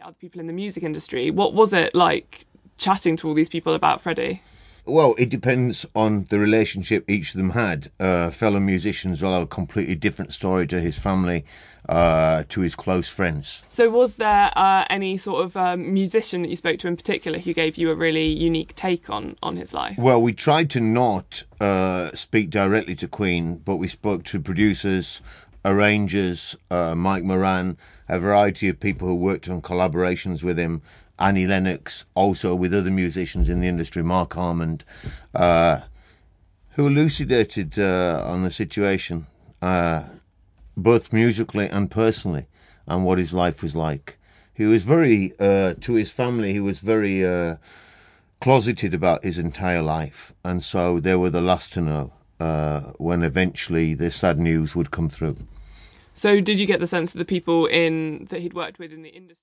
other people in the music industry. What was it like chatting to all these people about Freddie? Well, it depends on the relationship each of them had. Uh, fellow musicians will have a completely different story to his family, uh, to his close friends. So, was there uh, any sort of um, musician that you spoke to in particular who gave you a really unique take on, on his life? Well, we tried to not uh, speak directly to Queen, but we spoke to producers, arrangers, uh, Mike Moran, a variety of people who worked on collaborations with him, Annie Lennox, also with other musicians in the industry, Marc Almond, uh, who elucidated uh, on the situation, uh, both musically and personally, and what his life was like. He was very, uh, to his family, he was very uh, closeted about his entire life, and so they were the last to know uh, when eventually the sad news would come through. So, did you get the sense that the people in that he'd worked with in the industry?